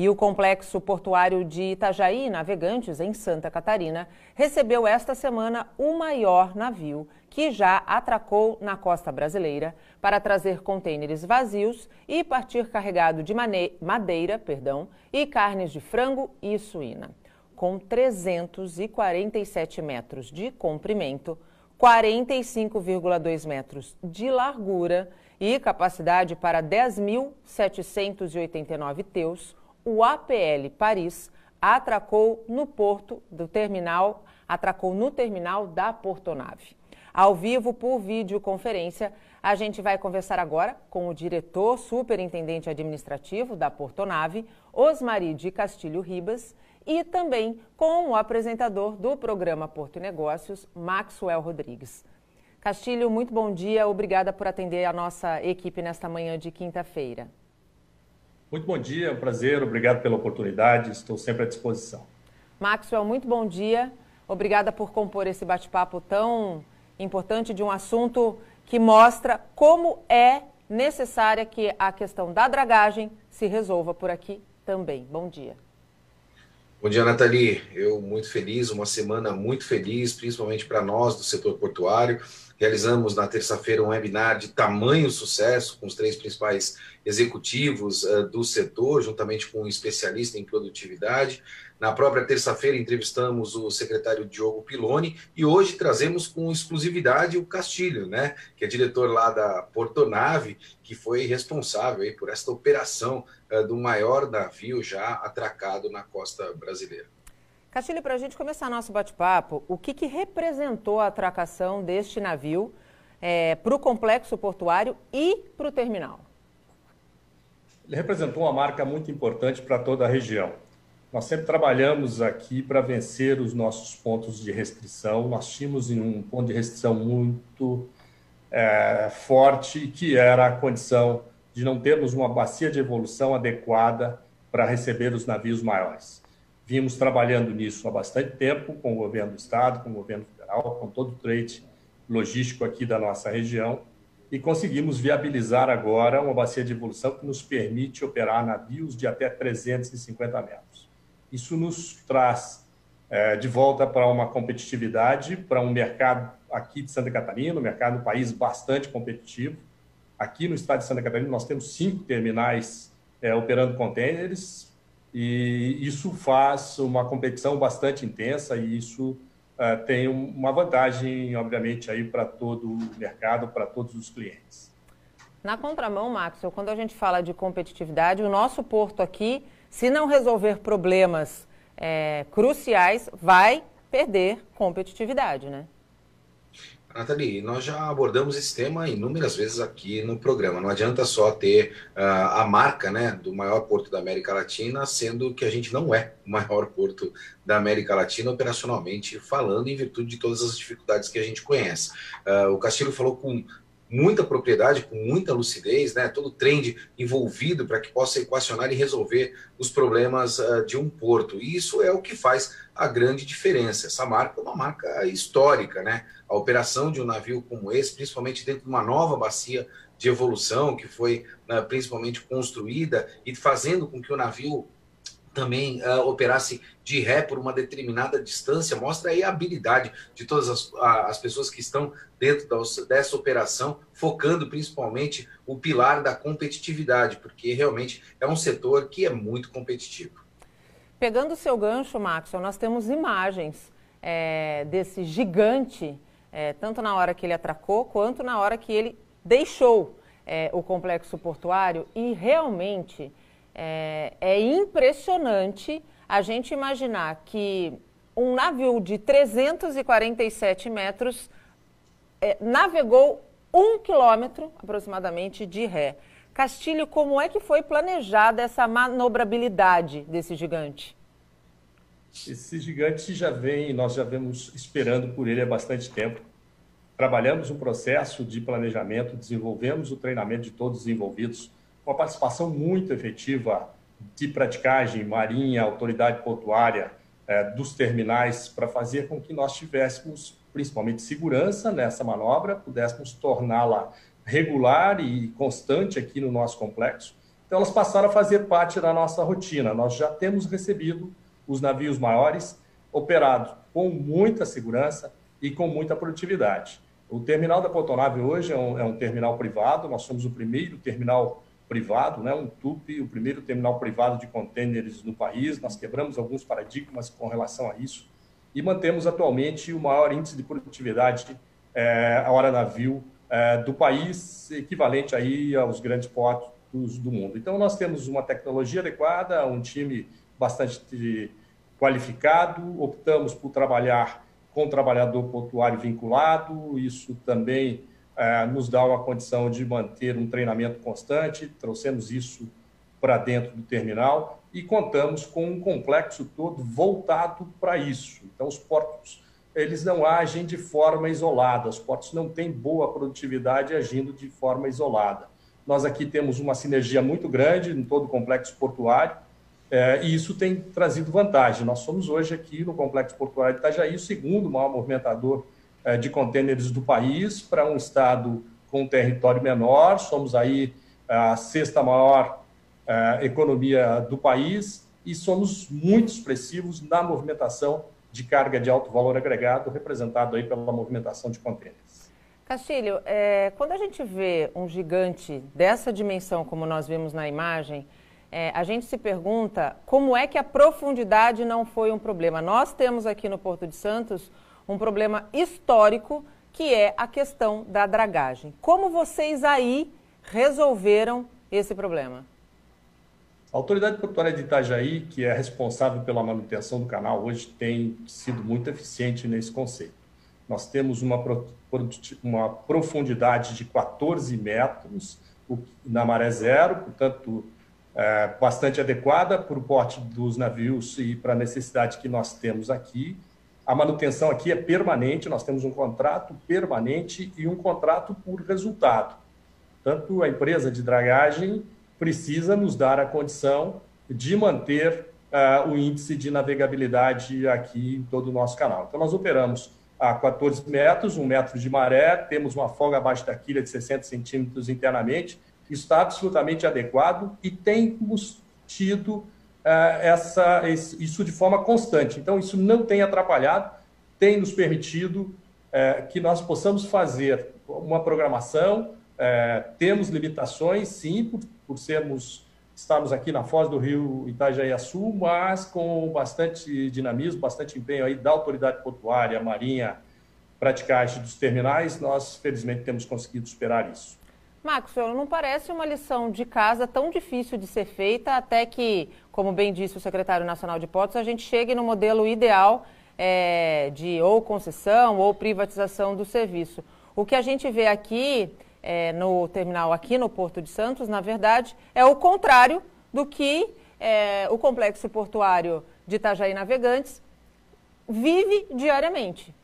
E o complexo portuário de Itajaí Navegantes, em Santa Catarina, recebeu esta semana o maior navio que já atracou na costa brasileira para trazer contêineres vazios e partir carregado de madeira perdão, e carnes de frango e suína. Com 347 metros de comprimento, 45,2 metros de largura e capacidade para 10.789 teus, o APL Paris atracou no porto do terminal, atracou no terminal da Portonave. Ao vivo por videoconferência, a gente vai conversar agora com o diretor superintendente administrativo da Portonave, Osmari de Castilho Ribas, e também com o apresentador do programa Porto e Negócios, Maxwell Rodrigues. Castilho, muito bom dia. Obrigada por atender a nossa equipe nesta manhã de quinta-feira. Muito bom dia, é um prazer, obrigado pela oportunidade, estou sempre à disposição. Maxwell, muito bom dia. Obrigada por compor esse bate-papo tão importante de um assunto que mostra como é necessária que a questão da dragagem se resolva por aqui também. Bom dia. Bom dia, Nathalie. Eu muito feliz, uma semana muito feliz, principalmente para nós do setor portuário. Realizamos na terça-feira um webinar de tamanho sucesso com os três principais executivos uh, do setor, juntamente com um especialista em produtividade. Na própria terça-feira entrevistamos o secretário Diogo Piloni e hoje trazemos com exclusividade o Castilho, né, que é diretor lá da Portonave, que foi responsável aí por esta operação uh, do maior navio já atracado na costa brasileira. Castilho, para a gente começar nosso bate-papo, o que, que, representou a atracação deste navio é, para o complexo portuário e para o terminal? Ele representou uma marca muito importante para toda a região. Nós sempre trabalhamos aqui para vencer os nossos pontos de restrição. Nós tínhamos um ponto de restrição muito é, forte, que era a condição de não termos uma bacia de evolução adequada para receber os navios maiores. Vimos trabalhando nisso há bastante tempo com o governo do estado, com o governo federal, com todo o trade logístico aqui da nossa região e conseguimos viabilizar agora uma bacia de evolução que nos permite operar navios de até 350 metros. Isso nos traz é, de volta para uma competitividade, para um mercado aqui de Santa Catarina, um mercado um país bastante competitivo. Aqui no estado de Santa Catarina nós temos cinco terminais é, operando contêineres e isso faz uma competição bastante intensa e isso é, tem uma vantagem, obviamente, aí para todo o mercado, para todos os clientes. Na contramão, Maxwell, quando a gente fala de competitividade, o nosso porto aqui se não resolver problemas é, cruciais, vai perder competitividade, né? Nathalie, nós já abordamos esse tema inúmeras vezes aqui no programa. Não adianta só ter uh, a marca né, do maior porto da América Latina, sendo que a gente não é o maior porto da América Latina operacionalmente falando, em virtude de todas as dificuldades que a gente conhece. Uh, o Castilho falou com muita propriedade, com muita lucidez, né? todo o trend envolvido para que possa equacionar e resolver os problemas uh, de um porto. E isso é o que faz a grande diferença. Essa marca é uma marca histórica, né? A operação de um navio como esse, principalmente dentro de uma nova bacia de evolução que foi uh, principalmente construída e fazendo com que o navio também uh, operasse de ré por uma determinada distância, mostra aí a habilidade de todas as, as pessoas que estão dentro da, dessa operação, focando principalmente o pilar da competitividade, porque realmente é um setor que é muito competitivo. Pegando o seu gancho, Maxwell, nós temos imagens é, desse gigante, é, tanto na hora que ele atracou, quanto na hora que ele deixou é, o complexo portuário, e realmente é, é impressionante a gente imaginar que um navio de 347 metros é, navegou um quilômetro aproximadamente de ré. Castilho, como é que foi planejada essa manobrabilidade desse gigante? Esse gigante já vem, nós já vemos esperando por ele há bastante tempo. Trabalhamos um processo de planejamento, desenvolvemos o treinamento de todos os envolvidos uma participação muito efetiva de praticagem, marinha, autoridade portuária, é, dos terminais, para fazer com que nós tivéssemos, principalmente, segurança nessa manobra, pudéssemos torná-la regular e constante aqui no nosso complexo Então, elas passaram a fazer parte da nossa rotina. Nós já temos recebido os navios maiores operados com muita segurança e com muita produtividade. O terminal da Portonave hoje é um, é um, terminal privado, nós somos o primeiro terminal privado, né, um TUP, o primeiro terminal privado de contêineres no país. Nós quebramos alguns paradigmas com relação a isso e mantemos atualmente o maior índice de produtividade é, a hora navio é, do país, equivalente aí aos grandes portos do mundo. Então, nós temos uma tecnologia adequada, um time bastante qualificado, optamos por trabalhar com trabalhador portuário vinculado, isso também nos dá uma condição de manter um treinamento constante, trouxemos isso para dentro do terminal e contamos com um complexo todo voltado para isso. Então, os portos eles não agem de forma isolada, os portos não têm boa produtividade agindo de forma isolada. Nós aqui temos uma sinergia muito grande em todo o complexo portuário, é, e isso tem trazido vantagem. Nós somos hoje aqui no Complexo Portuário de Itajaí o segundo maior movimentador é, de contêineres do país para um estado com um território menor. Somos aí a sexta maior é, economia do país e somos muito expressivos na movimentação de carga de alto valor agregado, representado aí pela movimentação de contêineres. Castilho, é, quando a gente vê um gigante dessa dimensão, como nós vimos na imagem, é, a gente se pergunta como é que a profundidade não foi um problema. Nós temos aqui no Porto de Santos um problema histórico que é a questão da dragagem. Como vocês aí resolveram esse problema? A Autoridade Portuária de Itajaí, que é responsável pela manutenção do canal, hoje tem sido muito eficiente nesse conceito. Nós temos uma, uma profundidade de 14 metros na maré zero, portanto, é, bastante adequada para o porte dos navios e para a necessidade que nós temos aqui. A manutenção aqui é permanente, nós temos um contrato permanente e um contrato por resultado. Tanto a empresa de dragagem precisa nos dar a condição de manter uh, o índice de navegabilidade aqui em todo o nosso canal. Então, nós operamos a 14 metros, um metro de maré, temos uma folga abaixo da quilha de 60 centímetros internamente, está absolutamente adequado e temos tido essa, isso de forma constante. Então, isso não tem atrapalhado, tem nos permitido uh, que nós possamos fazer uma programação. Uh, temos limitações, sim, por, por sermos estamos aqui na foz do rio Itajaiaçu, mas com bastante dinamismo, bastante empenho aí da autoridade portuária, marinha, praticagem dos terminais, nós felizmente temos conseguido superar isso. Maxwell, não parece uma lição de casa tão difícil de ser feita, até que, como bem disse o secretário nacional de Portos, a gente chegue no modelo ideal é, de ou concessão ou privatização do serviço. O que a gente vê aqui é, no terminal, aqui no Porto de Santos, na verdade, é o contrário do que é, o complexo portuário de Itajaí Navegantes vive diariamente.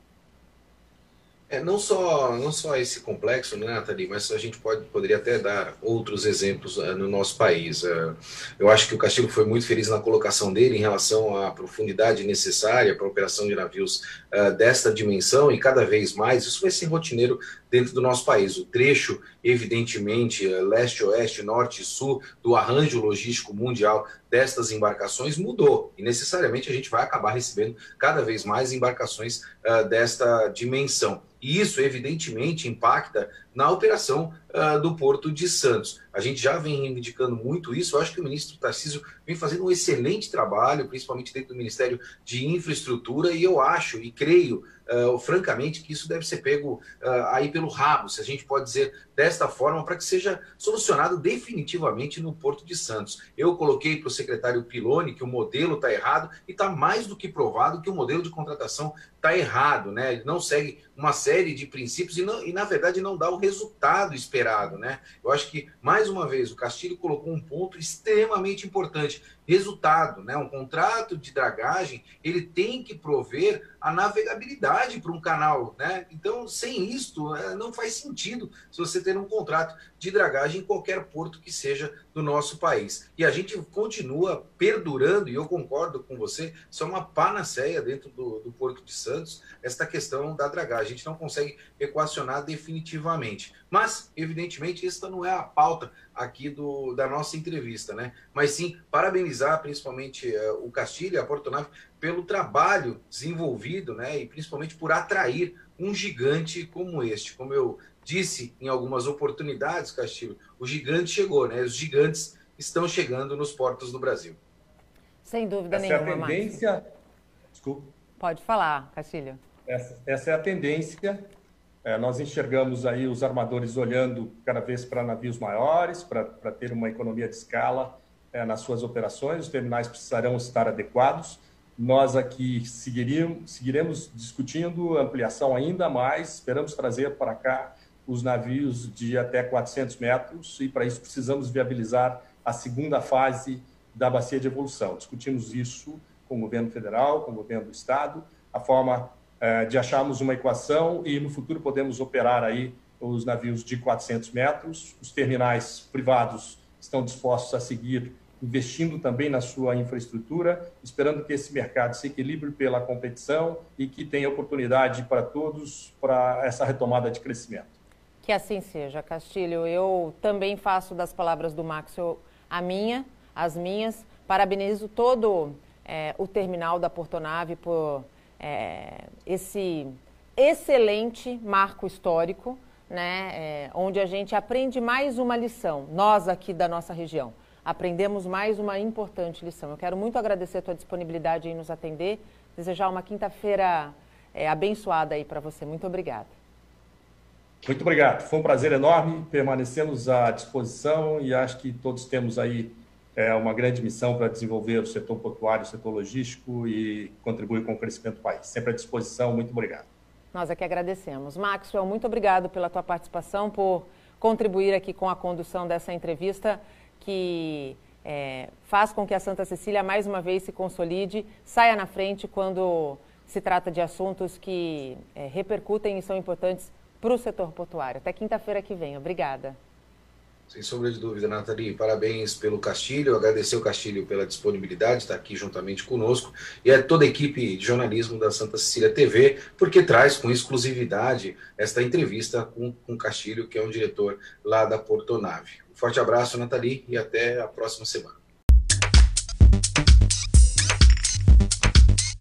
É, não só não só esse complexo, né, Nathalie, mas a gente pode, poderia até dar outros exemplos uh, no nosso país. Uh, eu acho que o Castilho foi muito feliz na colocação dele em relação à profundidade necessária para a operação de navios uh, desta dimensão e cada vez mais isso vai ser rotineiro dentro do nosso país. O trecho, evidentemente, leste, oeste, norte e sul do arranjo logístico mundial destas embarcações mudou e necessariamente a gente vai acabar recebendo cada vez mais embarcações desta dimensão. E isso, evidentemente, impacta na operação uh, do Porto de Santos. A gente já vem reivindicando muito isso. Eu acho que o ministro Tarcísio vem fazendo um excelente trabalho, principalmente dentro do Ministério de Infraestrutura, e eu acho e creio uh, francamente, que isso deve ser pego uh, aí pelo rabo, se a gente pode dizer desta forma, para que seja solucionado definitivamente no Porto de Santos. Eu coloquei para o secretário Piloni que o modelo está errado e está mais do que provado que o modelo de contratação está errado, né? Ele não segue uma série de princípios e, não, e, na verdade, não dá o resultado esperado, né? Eu acho que, mais uma vez, o Castilho colocou um ponto extremamente importante resultado, né? Um contrato de dragagem, ele tem que prover a navegabilidade para um canal, né? Então, sem isto, é, não faz sentido se você ter um contrato de dragagem em qualquer porto que seja do nosso país. E a gente continua perdurando, e eu concordo com você, isso é uma panaceia dentro do, do Porto de Santos, esta questão da dragagem. A gente não consegue equacionar definitivamente. Mas, evidentemente, esta não é a pauta aqui do, da nossa entrevista, né? Mas sim, parabenizar principalmente uh, o Castilho e a Porto Nave pelo trabalho desenvolvido, né? E principalmente por atrair um gigante como este. Como eu disse em algumas oportunidades, Castilho, o gigante chegou, né? Os gigantes estão chegando nos portos do Brasil. Sem dúvida essa nenhuma, é a tendência... Márcio. Desculpa. Pode falar, Castilho. Essa, essa é a tendência. É, nós enxergamos aí os armadores olhando cada vez para navios maiores, para ter uma economia de escala é, nas suas operações. Os terminais precisarão estar adequados. Nós aqui seguiremos, seguiremos discutindo ampliação ainda mais. Esperamos trazer para cá os navios de até 400 metros e, para isso, precisamos viabilizar a segunda fase da bacia de evolução. Discutimos isso com o governo federal, com o governo do estado, a forma eh, de acharmos uma equação e, no futuro, podemos operar aí os navios de 400 metros. Os terminais privados estão dispostos a seguir investindo também na sua infraestrutura, esperando que esse mercado se equilibre pela competição e que tenha oportunidade para todos para essa retomada de crescimento. Que assim seja, Castilho. Eu também faço das palavras do Max a minha, as minhas. Parabenizo todo é, o terminal da Portonave por é, esse excelente marco histórico, né, é, onde a gente aprende mais uma lição, nós aqui da nossa região. Aprendemos mais uma importante lição. Eu quero muito agradecer a tua disponibilidade em nos atender, desejar uma quinta-feira é, abençoada aí para você. Muito obrigada. Muito obrigado. Foi um prazer enorme. Permanecemos à disposição e acho que todos temos aí é, uma grande missão para desenvolver o setor portuário, o setor logístico e contribuir com o crescimento do país. Sempre à disposição. Muito obrigado. Nós aqui agradecemos. Maxwell, muito obrigado pela tua participação, por contribuir aqui com a condução dessa entrevista que é, faz com que a Santa Cecília mais uma vez se consolide, saia na frente quando se trata de assuntos que é, repercutem e são importantes para o setor portuário. Até quinta-feira que vem. Obrigada. Sem sombra de dúvida, Nathalie. Parabéns pelo Castilho. Agradecer o Castilho pela disponibilidade, estar aqui juntamente conosco. E a toda a equipe de jornalismo da Santa Cecília TV, porque traz com exclusividade esta entrevista com, com o Castilho, que é um diretor lá da Portonave. Um forte abraço, Nathalie, e até a próxima semana.